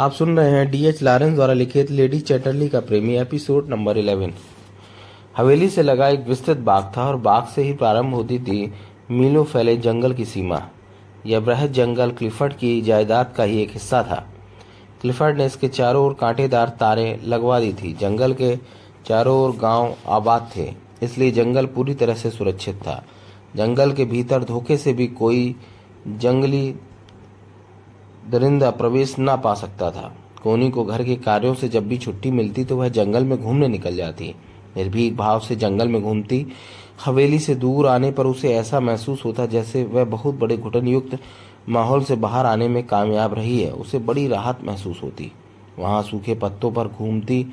आप सुन रहे हैं डीएच लॉरेंस द्वारा लिखित लेडी चैटरली का प्रेमी एपिसोड नंबर इलेवन हवेली से लगा एक विस्तृत बाग था और बाग से ही प्रारंभ होती थी मीलों फैले जंगल की सीमा। यह बृहद जंगल क्लिफर्ड की जायदाद का ही एक हिस्सा था। क्लिफर्ड ने इसके चारों ओर कांटेदार तारे लगवा दी थी। जंगल के चारों ओर गाँव आबाद थे, इसलिए जंगल पूरी तरह से सुरक्षित था। जंगल के भीतर धोखे से भी कोई जंगली दरिंदा प्रवेश न पा सकता था। कोनी को घर के कार्यों से जब भी छुट्टी मिलती तो वह जंगल में घूमने निकल जाती। निर्भीक भाव से जंगल में घूमती। हवेली से दूर आने पर उसे ऐसा महसूस होता जैसे वह बहुत बड़े घुटन युक्त माहौल से बाहर आने में कामयाब रही है। उसे बड़ी राहत महसूस होती। वहाँ सूखे पत्तों पर घूमती।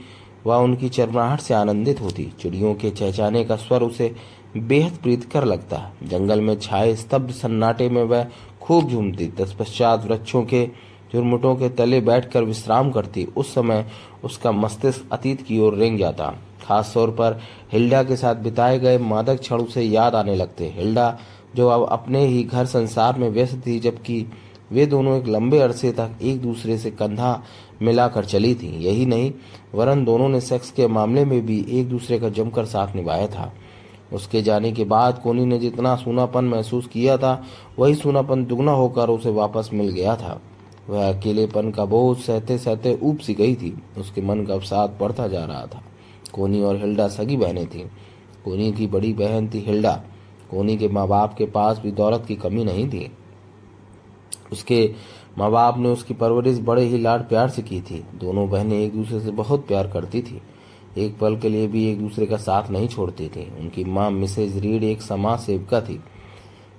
वह उनकी चरमराहट से आनंदित होती। चिड़ियों के चहचाने का स्वर उसे बेहद प्रीत कर लगता। जंगल में छाए स्तब्ध सन्नाटे में वह खूब झूमती, तत्पश्चात वृक्षों के झुरमुटों के तले बैठकर विश्राम करती। उस समय उसका मस्तिष्क अतीत की ओर रेंग जाता। खास तौर पर हिल्डा के साथ बिताए गए मादक क्षण उसे याद आने लगते। हिल्डा, जो अब अपने ही घर संसार में व्यस्त थी, जबकि वे दोनों एक लंबे अरसे तक एक दूसरे से कंधा मिलाकर चली थी। यही नहीं, वरन दोनों ने सेक्स के मामले में भी एक दूसरे का जमकर साथ निभाया था। उसके जाने के बाद कोनी ने जितना सूनापन महसूस किया था, वही सूनापन दुगना होकर उसे वापस मिल गया था। वह अकेलेपन का बोझ सहते सहते ऊप सी गई थी। उसके मन का अवसाद बढ़ता जा रहा था। कोनी और हिल्डा सगी बहनें थीं। कोनी की बड़ी बहन थी हिल्डा। कोनी के माँ बाप के पास भी दौलत की कमी नहीं थी। उसके माँ बाप ने उसकी परवरिश बड़े ही लाड प्यार से की थी। दोनों बहनें एक दूसरे से बहुत प्यार करती थी। एक पल के लिए भी एक दूसरे का साथ नहीं छोड़ती थी। उनकी माँ, मिसेज रीड एक समाज सेविका थी।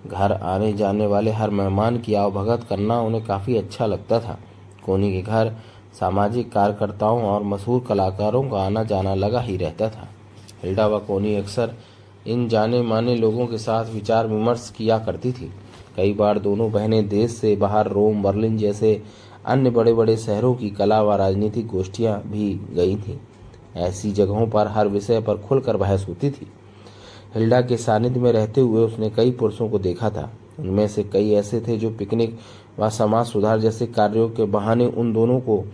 घर आने जाने वाले हर मेहमान की आवभगत करना उन्हें काफ़ी अच्छा लगता था। कोनी के घर सामाजिक कार्यकर्ताओं और मशहूर कलाकारों का आना जाना लगा ही रहता था। हिल्डा व कोनी अक्सर इन जाने माने लोगों के साथ विचार विमर्श किया करती थी। कई बार दोनों बहनें देश से बाहर, रोम, बर्लिन जैसे अन्य बड़े बड़े शहरों की कला व राजनीतिक गोष्ठियाँ भी गई थीं। ऐसी जगहों पर, हर विषय पर खुलकर बहस होती थी। हिल्डा के सानिध्य में रहते हुए उसने कई पुरुषों को देखा था। उनमें से कई ऐसे थे जो पिकनिक व समाज सुधार जैसे कार्यों के बहाने उन दोनों को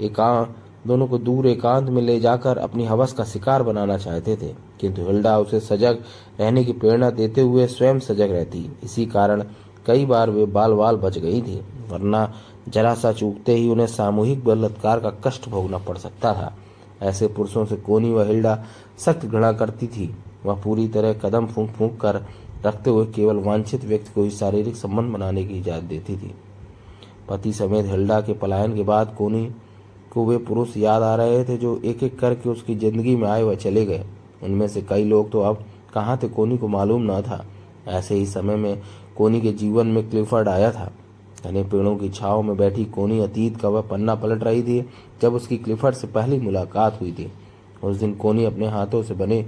एकांत दोनों को दूर एकांत में ले जाकर अपनी हवस का शिकार बनाना चाहते थे। किंतु हिल्डा उसे सजग रहने की प्रेरणा देते हुए स्वयं सजग रहती। इसी कारण कई बार वे बाल बाल बच गई थी, वरना जरा सा चूकते ही उन्हें सामूहिक बलात्कार का कष्ट भोगना पड़ सकता था। ऐसे पुरुषों से कोनी व हिल्डा सख्त घृणा करती थी। वह पूरी तरह कदम फूंक फूंक कर रखते हुए केवल वांछित व्यक्ति को ही शारीरिक संबंध बनाने की इजाज़त देती थी। पति समेत हिल्डा के पलायन के बाद कोनी को वे पुरुष याद आ रहे थे जो एक एक करके उसकी ज़िंदगी में आए व चले गए। उनमें से कई लोग तो अब कहाँ थे? कोनी को मालूम न था। ऐसे ही समय में कोनी के जीवन में क्लिफर्ड आया था। घने पेड़ों की छाव में बैठी कोनी अतीत का वह पन्ना पलट रही थी, जब उसकी क्लिफर्ड से पहली मुलाकात हुई थी। उस दिन कोनी अपने हाथों से बने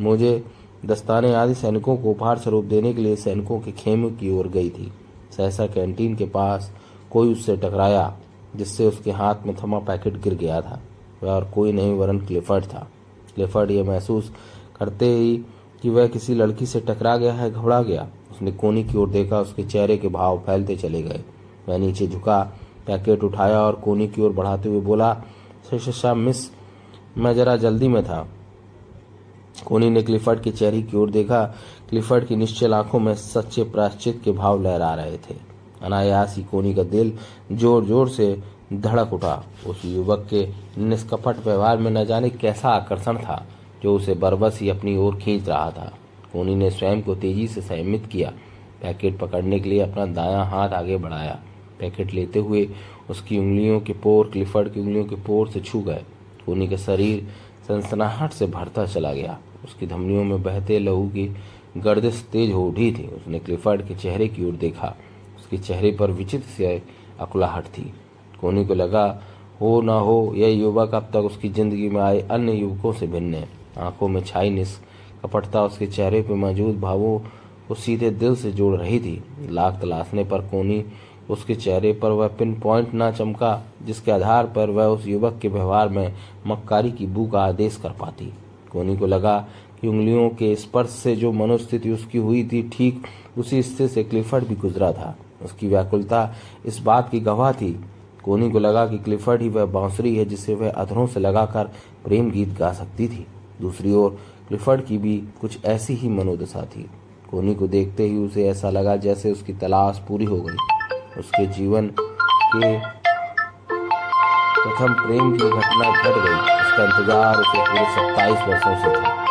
मुझे दस्ताने आदि सैनिकों को उपहार स्वरूप देने के लिए सैनिकों के खेमे की ओर गई थी। सहसा कैंटीन के पास कोई उससे टकराया, जिससे उसके हाथ में थमा पैकेट गिर गया था। वह और कोई नहीं, वरन क्लिफर्ड था। क्लिफर्ड यह महसूस करते ही कि वह किसी लड़की से टकरा गया है, घबरा गया। उसने कोनी की ओर देखा, उसके चेहरे के भाव फैलते चले गए। वह नीचे झुका, पैकेट उठाया और कोनी की ओर बढ़ाते हुए बोला शाह मिस, मैं जरा जल्दी में था। कोनी ने क्लिफर्ड के चेहरे की ओर देखा। क्लिफर्ड की निश्चल आँखों में सच्चे प्राश्चित के भाव लहरा रहे थे। अनायास ही कोनी का दिल ज़ोर ज़ोर से धड़क उठा। उस युवक के निष्कपट व्यवहार में न जाने कैसा आकर्षण था। जो उसे बरबस ही अपनी ओर खींच रहा था। कोनी ने स्वयं को तेज़ी से संयमित किया। पैकेट पकड़ने के लिए अपना दायां हाथ आगे बढ़ाया। पैकेट लेते हुए उसकी उंगलियों के पोर, क्लिफर्ड की उंगलियों के पोर से छू गए। कोनी का शरीर सनसनाहट से भरता चला गया। उसकी धमनियों में बहते लहू की गर्दिश तेज हो उठी थी। उसने क्लिफर्ड के चेहरे की ओर देखा। उसके चेहरे पर विचित्र से अकुलाहट थी। कोनी को लगा, हो ना हो, यह युवक अब तक उसकी ज़िंदगी में आए अन्य युवकों से भिन्न है। आँखों में छाई निस निष्कपटता उसके चेहरे पर मौजूद भावों को सीधे दिल से जोड़ रही थी। लाख तलाशने पर कोनी उसके चेहरे पर वह पिन पॉइंट न चमका, जिसके आधार पर वह उस युवक के व्यवहार में मक्कारी की बू का आदेश कर पाती। कोनी को लगा कि उंगलियों के स्पर्श से जो मनोस्थिति उसकी हुई थी, ठीक उसी स्थिति से क्लिफर्ड भी गुजरा था। उसकी व्याकुलता इस बात की गवाह थी। कोनी को लगा कि क्लिफर्ड ही वह बांसुरी है जिसे वह अधरों से लगाकर प्रेम गीत गा सकती थी। दूसरी ओर क्लिफर्ड की भी कुछ ऐसी ही मनोदशा थी। कोनी को देखते ही उसे ऐसा लगा जैसे उसकी तलाश पूरी हो गई। उसके जीवन के प्रथम प्रेम की घटना घट गई। उसका इंतज़ार उसे पूरे सत्ताईस वर्षों से था।